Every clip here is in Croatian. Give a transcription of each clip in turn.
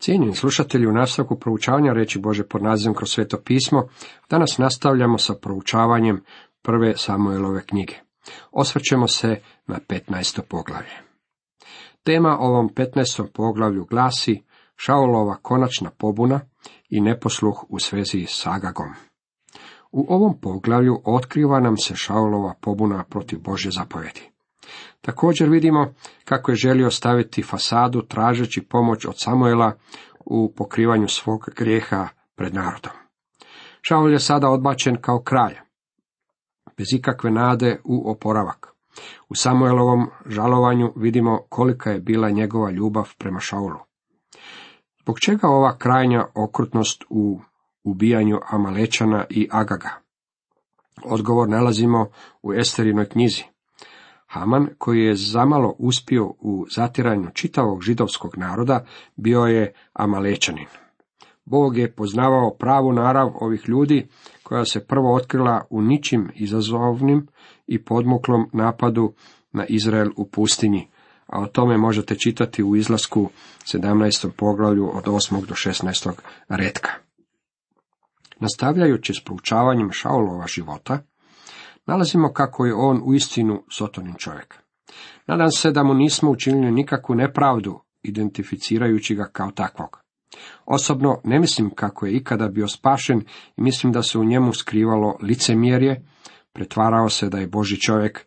Cijenjeni slušatelji, u nastavku proučavanja reći Bože pod nazivom kroz sveto pismo, danas nastavljamo sa proučavanjem prve Samuelove knjige. Osvrćemo se na 15. poglavlje. Tema ovom 15. poglavlju glasi Šaulova konačna pobuna i neposluh u svezi s Agagom. U ovom poglavlju otkriva nam se Šaulova pobuna protiv Bože zapovjedi. Također vidimo kako je želio staviti fasadu tražeći pomoć od Samuela u pokrivanju svog grijeha pred narodom. Šaul je sada odbačen kao kralj, bez ikakve nade u oporavak. U Samuelovom žalovanju vidimo kolika je bila njegova ljubav prema Šaulu. Zbog čega ova krajnja okrutnost u ubijanju Amalečana i Agaga? Odgovor nalazimo u Esterinoj knjizi. Haman, koji je zamalo uspio u zatiranju čitavog židovskog naroda, bio je Amalečanin. Bog je poznavao pravu narav ovih ljudi, koja se prvo otkrila u ničim izazovnim i podmuklom napadu na Izrael u pustinji, a o tome možete čitati u izlasku 17. poglavlju od 8. do 16. redka. Nastavljajući s proučavanjem Šaulova života, nalazimo kako je on uistinu sotonin čovjek. Nadam se da mu nismo učinili nikakvu nepravdu, identificirajući ga kao takvog. Osobno ne mislim kako je ikada bio spašen i mislim da se u njemu skrivalo licemjerje, pretvarao se da je Boži čovjek,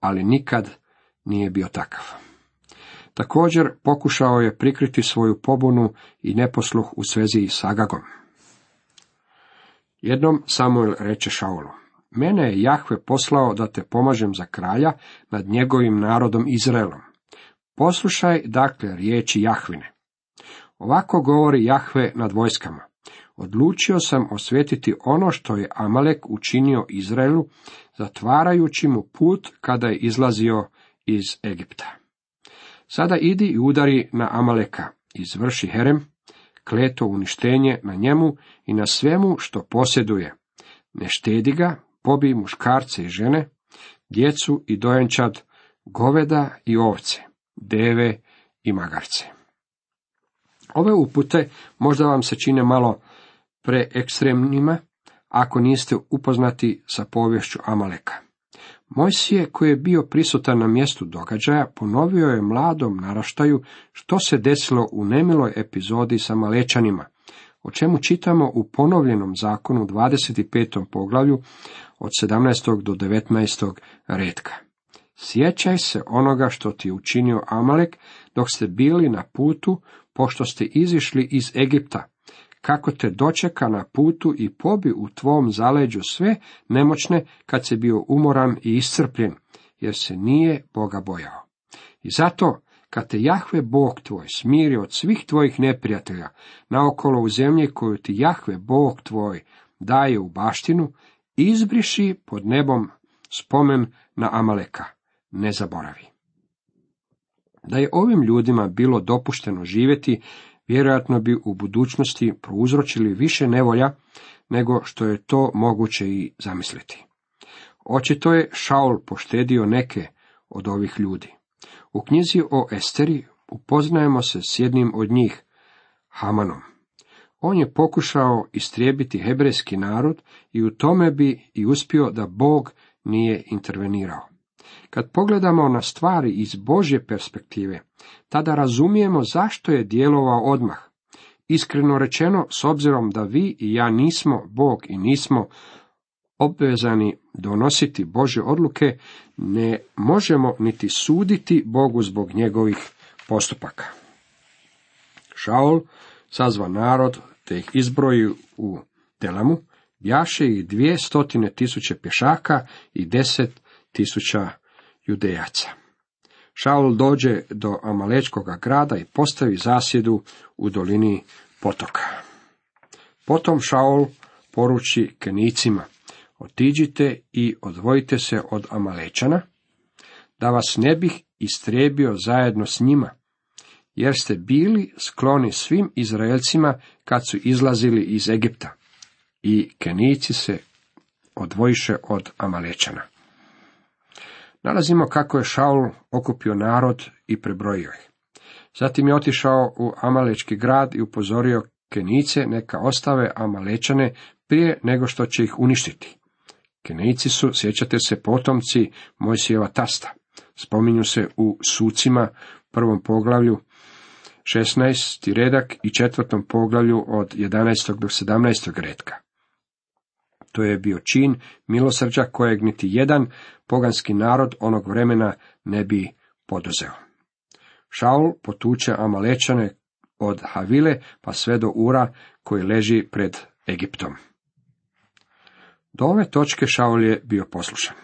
ali nikad nije bio takav. Također pokušao je prikriti svoju pobunu i neposluh u svezi s Agagom. Jednom Samuel reče Šaulu, Mene je Jahve poslao da te pomažem za kralja nad njegovim narodom Izraelom. Poslušaj dakle riječi Jahvine. Ovako govori Jahve nad vojskama. Odlučio sam osvetiti ono što je Amalek učinio Izraelu, zatvarajući mu put kada je izlazio iz Egipta. Sada idi i udari na Amaleka, izvrši Herem, kleto uništenje na njemu i na svemu što posjeduje. Ne štedi ga, pobij muškarce i žene, djecu i dojenčad, goveda i ovce, deve i magarce. Ove upute možda vam se čine malo preekstremnima, ako niste upoznati sa povješću Amaleka. Mojsije, koji je bio prisutan na mjestu događaja, ponovio je mladom naraštaju što se desilo u nemiloj epizodi sa Malečanima, o čemu čitamo u ponovljenom zakonu 25. poglavlju od 17. do 19. redka. Sjećaj se onoga što ti učinio Amalek dok ste bili na putu, pošto ste izišli iz Egipta, kako te dočeka na putu i pobi u tvom zaleđu sve nemoćne kad se bio umoran i iscrpljen, jer se nije Boga bojao. I zato, kad te Jahve Bog tvoj smiri od svih tvojih neprijatelja, naokolo u zemlji koju ti Jahve Bog tvoj daje u baštinu, izbriši pod nebom spomen na Amaleka, ne zaboravi. Da je ovim ljudima bilo dopušteno živjeti, vjerojatno bi u budućnosti prouzročili više nevolja nego što je to moguće i zamisliti. Očito je Šaul poštedio neke od ovih ljudi. U knjizi o Esteri upoznajemo se s jednim od njih, Hamanom. On je pokušao istrijebiti hebrejski narod i u tome bi i uspio da Bog nije intervenirao. Kad pogledamo na stvari iz Božje perspektive, tada razumijemo zašto je djelovao odmah. Iskreno rečeno, s obzirom da vi i ja nismo Bog i nismo obvezani donositi Bože odluke, ne možemo niti suditi Bogu zbog njegovih postupaka. Šaul sazva narod, te ih izbroji u Telamu, jaše i dvije stotine tisuće pješaka i deset tisuća judejaca. Šaul dođe do Amalečkoga grada i postavi zasjedu u dolini potoka. Potom Šaul poruči Kenicima, otiđite i odvojite se od Amalečana, da vas ne bih istrebio zajedno s njima, jer ste bili skloni svim Izraelcima kad su izlazili iz Egipta. I Kenici se odvojiše od Amalečana. Nalazimo kako je Šaul okupio narod i prebrojio ih. Zatim je otišao u Amalečki grad i upozorio Kenice neka ostave Amalečane prije nego što će ih uništiti. Kenejci su, sjećate se, potomci Mojsijeva tasta. Spominju se u sucima, prvom poglavlju, 16. redak i četvrtom poglavlju od 11. do 17. redka. To je bio čin milosrđa kojeg niti jedan poganski narod onog vremena ne bi poduzeo. Šaul potuče Amalečane od Havile pa sve do Ura koji leži pred Egiptom. Do ove točke Šaul je bio poslušan.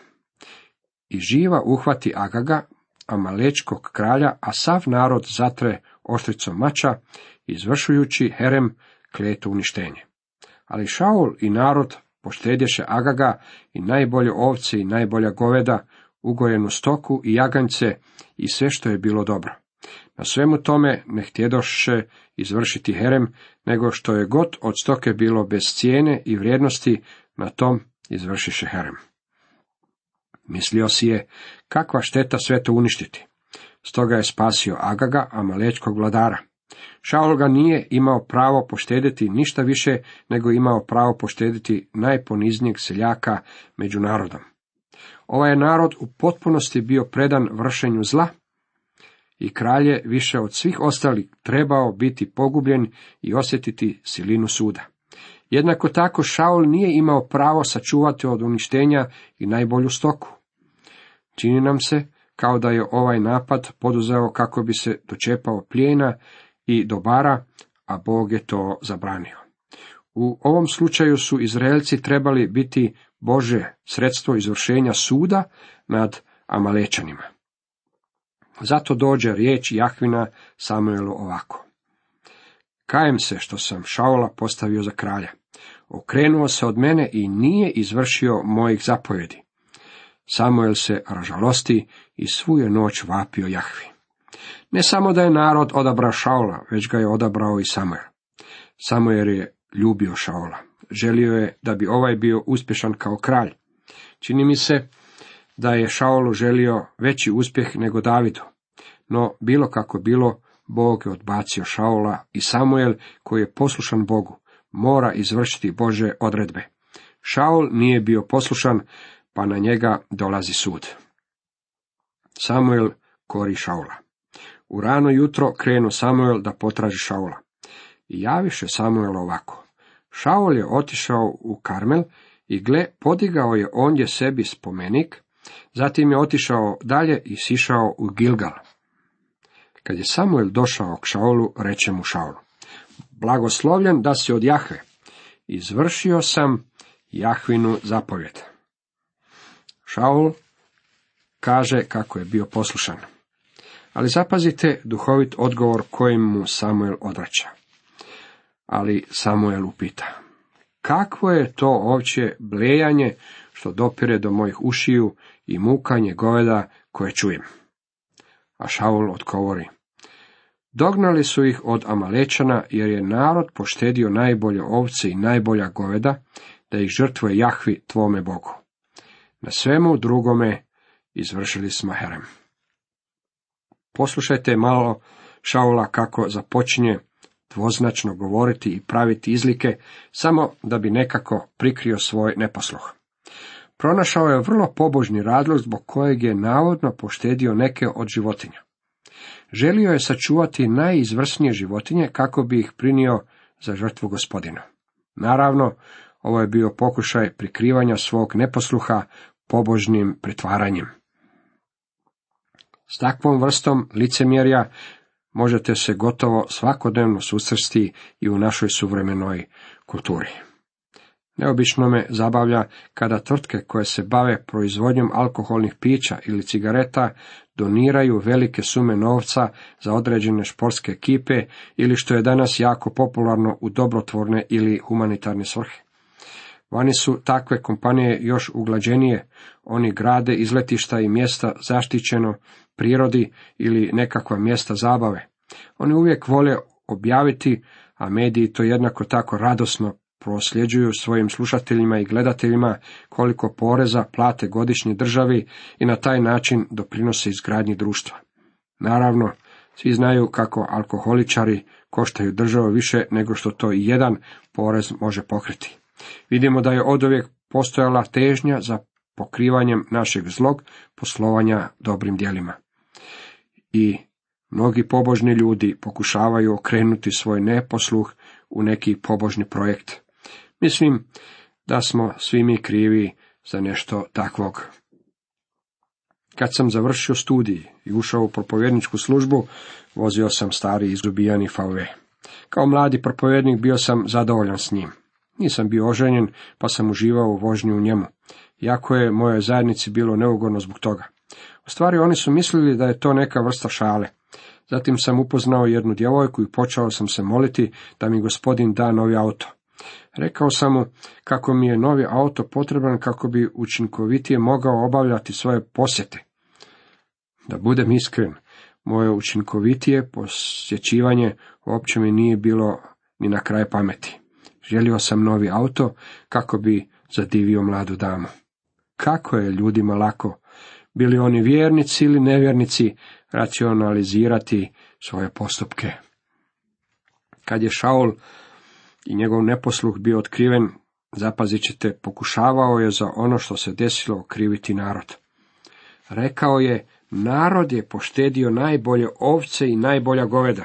I živa uhvati Agaga, Amalečkog kralja, a sav narod zatre oštricom mača, izvršujući Herem kletu uništenje. Ali Šaul i narod poštedješe Agaga i najbolje ovce i najbolja goveda, ugojenu stoku i jaganjce i sve što je bilo dobro. Na svemu tome ne htjedoše izvršiti herem, nego što je god od stoke bilo bez cijene i vrijednosti, na tom izvršiše herem. Mislio si je, kakva šteta sve to uništiti. Stoga je spasio Agaga, amalečkog vladara. Šaul ga nije imao pravo poštediti ništa više, nego imao pravo poštediti najponiznijeg seljaka među narodom. Ovaj je narod u potpunosti bio predan vršenju zla, i kralj je više od svih ostalih trebao biti pogubljen i osjetiti silinu suda. Jednako tako Šaul nije imao pravo sačuvati od uništenja i najbolju stoku. Čini nam se kao da je ovaj napad poduzeo kako bi se dočepao plijena i dobara, a Bog je to zabranio. U ovom slučaju su Izraelci trebali biti Bože sredstvo izvršenja suda nad Amalečanima. Zato dođe riječ Jahvina Samuelu ovako. Kajem se što sam Šaula postavio za kralja. Okrenuo se od mene i nije izvršio mojih zapovjedi. Samuel se ražalosti i svu je noć vapio Jahvi. Ne samo da je narod odabrao Šaula, već ga je odabrao i Samuel. Samuel je ljubio Šaula. Želio je da bi ovaj bio uspješan kao kralj. Čini mi se da je Šaulu želio veći uspjeh nego Davidu. No, bilo kako bilo, Bog je odbacio Šaula i Samuel, koji je poslušan Bogu, mora izvršiti Bože odredbe. Šaul nije bio poslušan, pa na njega dolazi sud. Samuel kori Šaula. U rano jutro krenu Samuel da potraži Šaula. I javiše Samuel ovako. Šaul je otišao u Karmel i gle, podigao je ondje sebi spomenik, zatim je otišao dalje i sišao u Gilgal. Kad je Samuel došao k Šaulu, reče mu Šaulu, blagoslovljen da si od Jahve, izvršio sam Jahvinu zapovjed. Šaul kaže kako je bio poslušan. Ali zapazite duhovit odgovor kojim mu Samuel odvraća. Ali Samuel upita, kakvo je to ovće blejanje što dopire do mojih ušiju i mukanje goveda koje čujem? A Šaul odgovori, Dognali su ih od Amalečana, jer je narod poštedio najbolje ovce i najbolja goveda, da ih žrtvuje Jahvi tvome Bogu. Na svemu drugome izvršili smo herem. Poslušajte malo Šaula kako započinje dvoznačno govoriti i praviti izlike, samo da bi nekako prikrio svoj neposluh. Pronašao je vrlo pobožni razlog zbog kojeg je navodno poštedio neke od životinja. Želio je sačuvati najizvrsnije životinje kako bi ih prinio za žrtvu gospodina. Naravno, ovo je bio pokušaj prikrivanja svog neposluha pobožnim pretvaranjem. S takvom vrstom licemjerja možete se gotovo svakodnevno susresti i u našoj suvremenoj kulturi. Neobično me zabavlja kada tvrtke koje se bave proizvodnjom alkoholnih pića ili cigareta doniraju velike sume novca za određene športske ekipe ili što je danas jako popularno u dobrotvorne ili humanitarne svrhe. Vani su takve kompanije još uglađenije, oni grade izletišta i mjesta zaštićeno prirodi ili nekakva mjesta zabave. Oni uvijek vole objaviti, a mediji to jednako tako radosno prosljeđuju svojim slušateljima i gledateljima koliko poreza plate godišnji državi i na taj način doprinose izgradnji društva. Naravno, Svi znaju kako alkoholičari koštaju državu više nego što to jedan porez može pokriti. Vidimo da je odovijek postojala težnja za pokrivanjem našeg zlog poslovanja dobrim djelima. I mnogi pobožni ljudi pokušavaju okrenuti svoj neposluh u neki pobožni projekt. Mislim da smo svi mi krivi za nešto takvog. Kad sam završio studij i ušao u propovjedničku službu, vozio sam stari izubijani VW. Kao mladi propovjednik bio sam zadovoljan s njim. Nisam bio oženjen, pa sam uživao u vožnji u njemu. Jako je mojoj zajednici bilo neugodno zbog toga. U stvari oni su mislili da je to neka vrsta šale. Zatim sam upoznao jednu djevojku i počeo sam se moliti da mi gospodin da novi auto. Rekao sam mu kako mi je novi auto potreban kako bi učinkovitije mogao obavljati svoje posjete. Da budem iskren, moje učinkovitije posjećivanje uopće mi nije bilo ni na kraj pameti. Želio sam novi auto kako bi zadivio mladu damu. Kako je ljudima lako, bili oni vjernici ili nevjernici, racionalizirati svoje postupke. Kad je Šaul i njegov neposluh bio otkriven, zapazit ćete, pokušavao je za ono što se desilo okriviti narod. Rekao je, narod je poštedio najbolje ovce i najbolja goveda.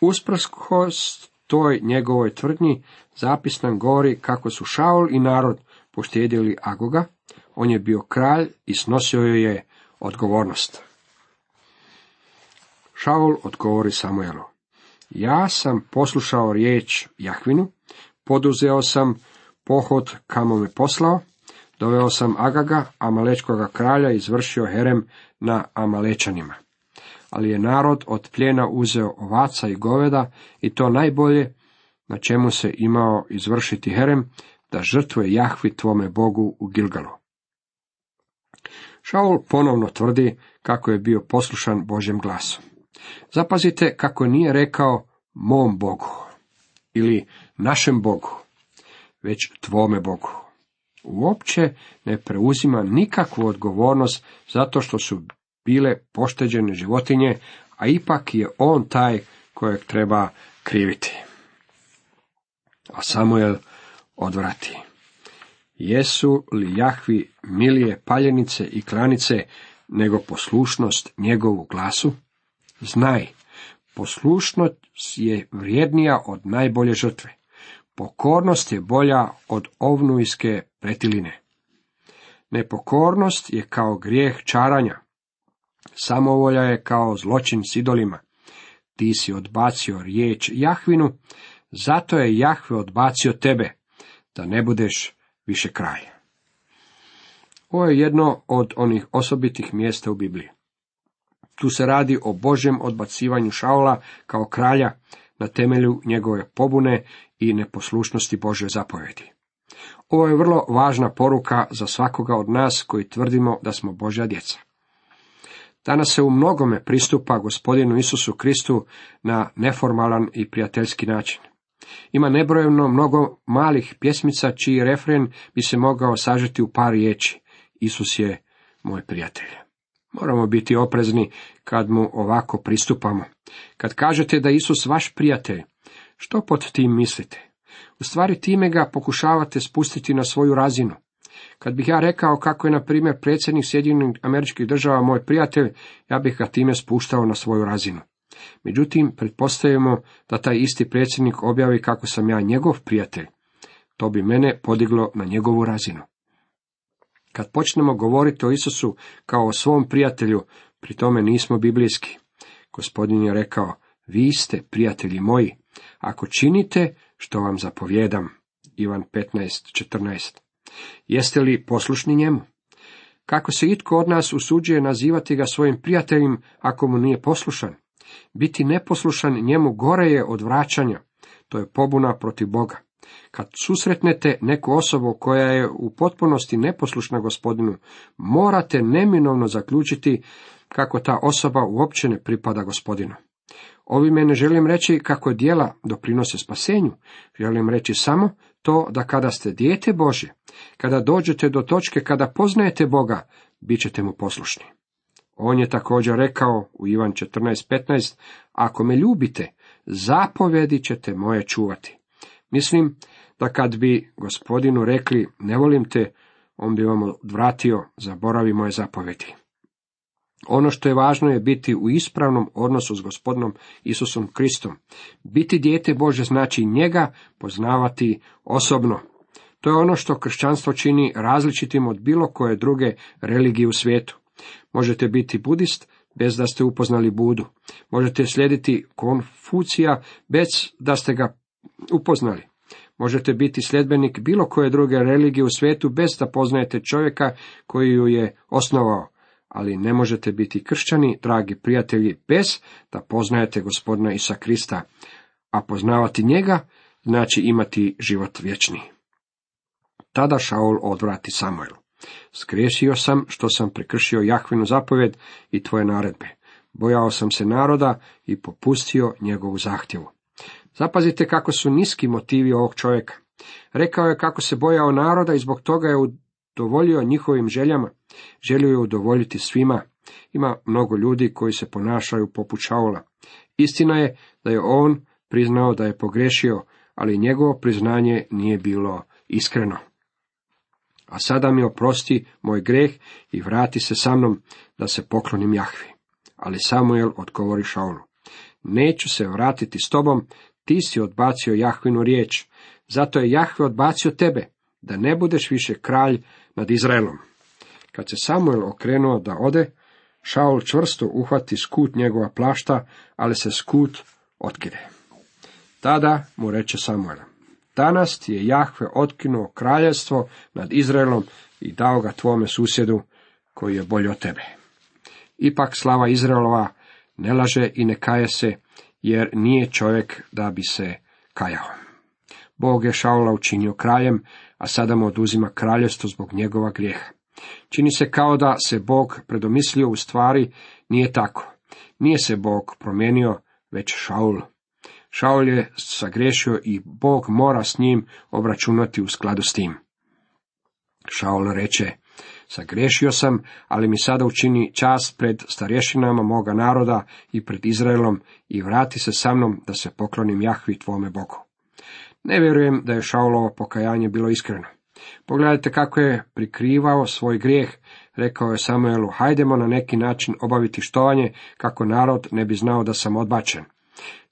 Usprskos toj njegovoj tvrdnji zapis nam govori kako su Šaul i narod poštedili Agoga, on je bio kralj i snosio je odgovornost. Šaul odgovori Samuelu. Ja sam poslušao riječ Jahvinu, poduzeo sam pohod kamo me poslao, doveo sam Agaga, Amalečkoga kralja, izvršio herem na Amalečanima. Ali je narod od pljena uzeo ovaca i goveda i to najbolje na čemu se imao izvršiti herem, da žrtvuje Jahvi tvome Bogu u Gilgalu. Šaul ponovno tvrdi kako je bio poslušan Božjem glasu. Zapazite kako nije rekao mom Bogu ili našem Bogu, već tvome Bogu. Uopće ne preuzima nikakvu odgovornost zato što su bile pošteđene životinje, a ipak je on taj kojeg treba kriviti. A Samuel odvrati. Jesu li Jahvi milije paljenice i klanice nego poslušnost njegovu glasu? Znaj, poslušnost je vrijednija od najbolje žrtve. Pokornost je bolja od ovnujske pretiline. Nepokornost je kao grijeh čaranja. Samovolja je kao zločin s idolima. Ti si odbacio riječ Jahvinu, zato je Jahve odbacio tebe, da ne budeš više kraj. Ovo je jedno od onih osobitih mjesta u Bibliji. Tu se radi o Božjem odbacivanju Šaula kao kralja na temelju njegove pobune i neposlušnosti Bože zapovjedi. Ovo je vrlo važna poruka za svakoga od nas koji tvrdimo da smo Božja djeca. Danas se u mnogome pristupa gospodinu Isusu Kristu na neformalan i prijateljski način. Ima nebrojeno mnogo malih pjesmica čiji refren bi se mogao sažeti u par riječi. Isus je moj prijatelj. Moramo biti oprezni kad mu ovako pristupamo. Kad kažete da Isus vaš prijatelj, što pod tim mislite? U stvari time ga pokušavate spustiti na svoju razinu. Kad bih ja rekao kako je, na primjer, predsjednik Sjedinjenih američkih država moj prijatelj, ja bih ga time spuštao na svoju razinu. Međutim, pretpostavimo da taj isti predsjednik objavi kako sam ja njegov prijatelj. To bi mene podiglo na njegovu razinu. Kad počnemo govoriti o Isusu kao o svom prijatelju, pri tome nismo biblijski. Gospodin je rekao, vi ste prijatelji moji, ako činite što vam zapovjedam. Ivan 15.14. Jeste li poslušni njemu? Kako se itko od nas usuđuje nazivati ga svojim prijateljem ako mu nije poslušan? Biti neposlušan njemu gore je od vraćanja. To je pobuna protiv Boga. Kad susretnete neku osobu koja je u potpunosti neposlušna gospodinu, morate neminovno zaključiti kako ta osoba uopće ne pripada gospodinu. Ovime ne želim reći kako dijela doprinose spasenju, želim reći samo to da kada ste dijete Bože, kada dođete do točke kada poznajete Boga, bit ćete mu poslušni. On je također rekao u Ivan 14.15, ako me ljubite, zapovedi ćete moje čuvati. Mislim da kad bi gospodinu rekli ne volim te, on bi vam odvratio, zaboravi moje zapovedi. Ono što je važno je biti u ispravnom odnosu s gospodinom Isusom Kristom. Biti dijete Bože znači njega poznavati osobno. To je ono što kršćanstvo čini različitim od bilo koje druge religije u svijetu. Možete biti budist bez da ste upoznali Budu. Možete slijediti Konfucija bez da ste ga upoznali. Možete biti sljedbenik bilo koje druge religije u svijetu bez da poznajete čovjeka koji ju je osnovao. Ali ne možete biti kršćani, dragi prijatelji, bez da poznajete gospodina Isa Krista. A poznavati njega znači imati život vječni. Tada Šaul odvrati Samuelu. Skriješio sam što sam prekršio Jahvinu zapovjed i tvoje naredbe. Bojao sam se naroda i popustio njegovu zahtjevu. Zapazite kako su niski motivi ovog čovjeka. Rekao je kako se bojao naroda i zbog toga je udovoljio njihovim željama. Želio je udovoljiti svima. Ima mnogo ljudi koji se ponašaju poput Šaula. Istina je da je on priznao da je pogrešio, ali njegovo priznanje nije bilo iskreno. A sada mi oprosti moj greh i vrati se sa mnom da se poklonim Jahvi. Ali Samuel odgovori Šaulu. Neću se vratiti s tobom, ti si odbacio Jahvinu riječ, zato je Jahve odbacio tebe, da ne budeš više kralj nad Izraelom. Kad se Samuel okrenuo da ode, Šaul čvrsto uhvati skut njegova plašta, ali se skut otkide. Tada mu reče Samuel, danas ti je Jahve otkinuo kraljevstvo nad Izraelom i dao ga tvome susjedu, koji je bolji od tebe. Ipak slava Izraelova ne laže i ne kaje se, jer nije čovjek da bi se kajao. Bog je Šaula učinio kraljem, a sada mu oduzima kraljevstvo zbog njegova grijeha. Čini se kao da se Bog predomislio u stvari, nije tako. Nije se Bog promijenio, već Šaul. Šaul je sagrešio i Bog mora s njim obračunati u skladu s tim. Šaul reče, sagrešio sam, ali mi sada učini čast pred starješinama moga naroda i pred Izraelom i vrati se sa mnom da se poklonim Jahvi tvome Bogu. Ne vjerujem da je Šaulovo pokajanje bilo iskreno. Pogledajte kako je prikrivao svoj grijeh, rekao je Samuelu, hajdemo na neki način obaviti štovanje, kako narod ne bi znao da sam odbačen.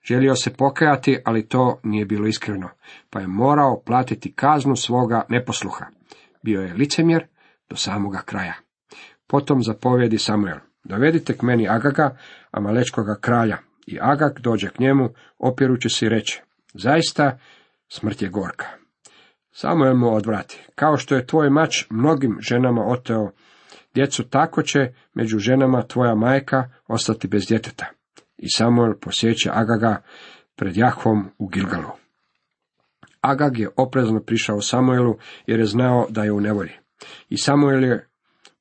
Želio se pokajati, ali to nije bilo iskreno, pa je morao platiti kaznu svoga neposluha. Bio je licemjer do samoga kraja. Potom zapovjedi Samuel, dovedite k meni Agaga, amalečkoga kralja, i Agag dođe k njemu, opirući se i reče, zaista smrt je gorka. Samuel mu odvrati, kao što je tvoj mač mnogim ženama oteo djecu, tako će među ženama tvoja majka ostati bez djeteta. I Samuel posjeće Agaga pred Jahvom u Gilgalu. Agag je oprezno prišao Samuelu jer je znao da je u nevolji. I Samuel je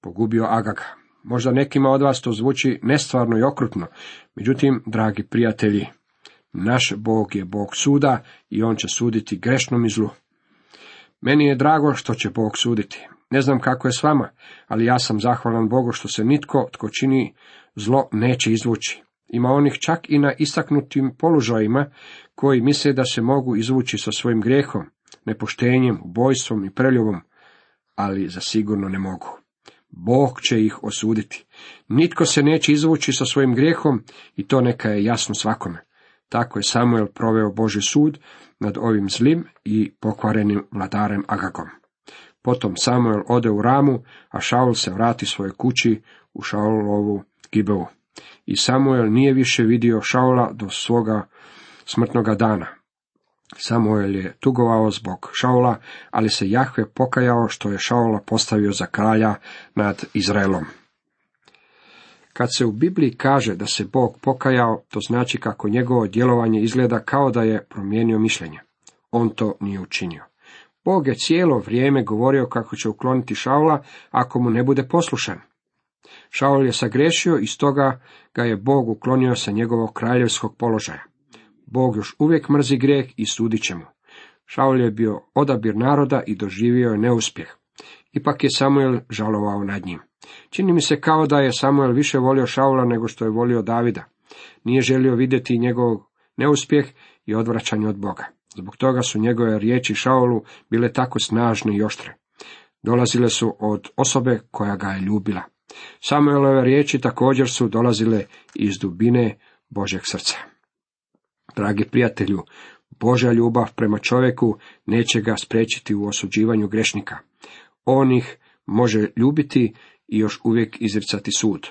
pogubio Agaga. Možda nekima od vas to zvuči nestvarno i okrutno, međutim, dragi prijatelji, naš Bog je Bog suda i on će suditi grešnom i zlu. Meni je drago što će Bog suditi. Ne znam kako je s vama, ali ja sam zahvalan Bogu što se nitko tko čini zlo neće izvući. Ima onih čak i na istaknutim položajima koji misle da se mogu izvući sa svojim grijehom, nepoštenjem, ubojstvom i preljubom, ali za sigurno ne mogu. Bog će ih osuditi. Nitko se neće izvući sa svojim grijehom i to neka je jasno svakome. Tako je Samuel proveo Boži sud nad ovim zlim i pokvarenim vladarem Agagom. Potom Samuel ode u Ramu, a Šaul se vrati svojoj kući u Šaulovu Gibeu. I Samuel nije više vidio Šaula do svoga smrtnoga dana. Samuel je tugovao zbog Šaula, ali se Jahve pokajao što je Šaula postavio za kralja nad Izraelom. Kad se u Bibliji kaže da se Bog pokajao, to znači kako njegovo djelovanje izgleda kao da je promijenio mišljenje. On to nije učinio. Bog je cijelo vrijeme govorio kako će ukloniti Šaula ako mu ne bude poslušan. Šaul je sagrešio i stoga ga je Bog uklonio sa njegovog kraljevskog položaja. Bog još uvijek mrzi grijeh i sudit će mu. Šaul je bio odabir naroda i doživio je neuspjeh. Ipak je Samuel žalovao nad njim. Čini mi se kao da je Samuel više volio Šaula nego što je volio Davida. Nije želio vidjeti njegov neuspjeh i odvraćanje od Boga. Zbog toga su njegove riječi Šaulu bile tako snažne i oštre. Dolazile su od osobe koja ga je ljubila. Samuelove riječi također su dolazile iz dubine Božeg srca. Dragi prijatelju, Božja ljubav prema čovjeku neće ga spriječiti u osuđivanju grešnika. On ih može ljubiti i još uvijek izricati sud.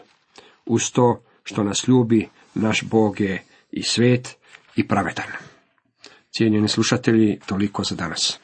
Uz to što nas ljubi, naš Bog je i svet i pravedan. Cijenjeni slušatelji, toliko za danas.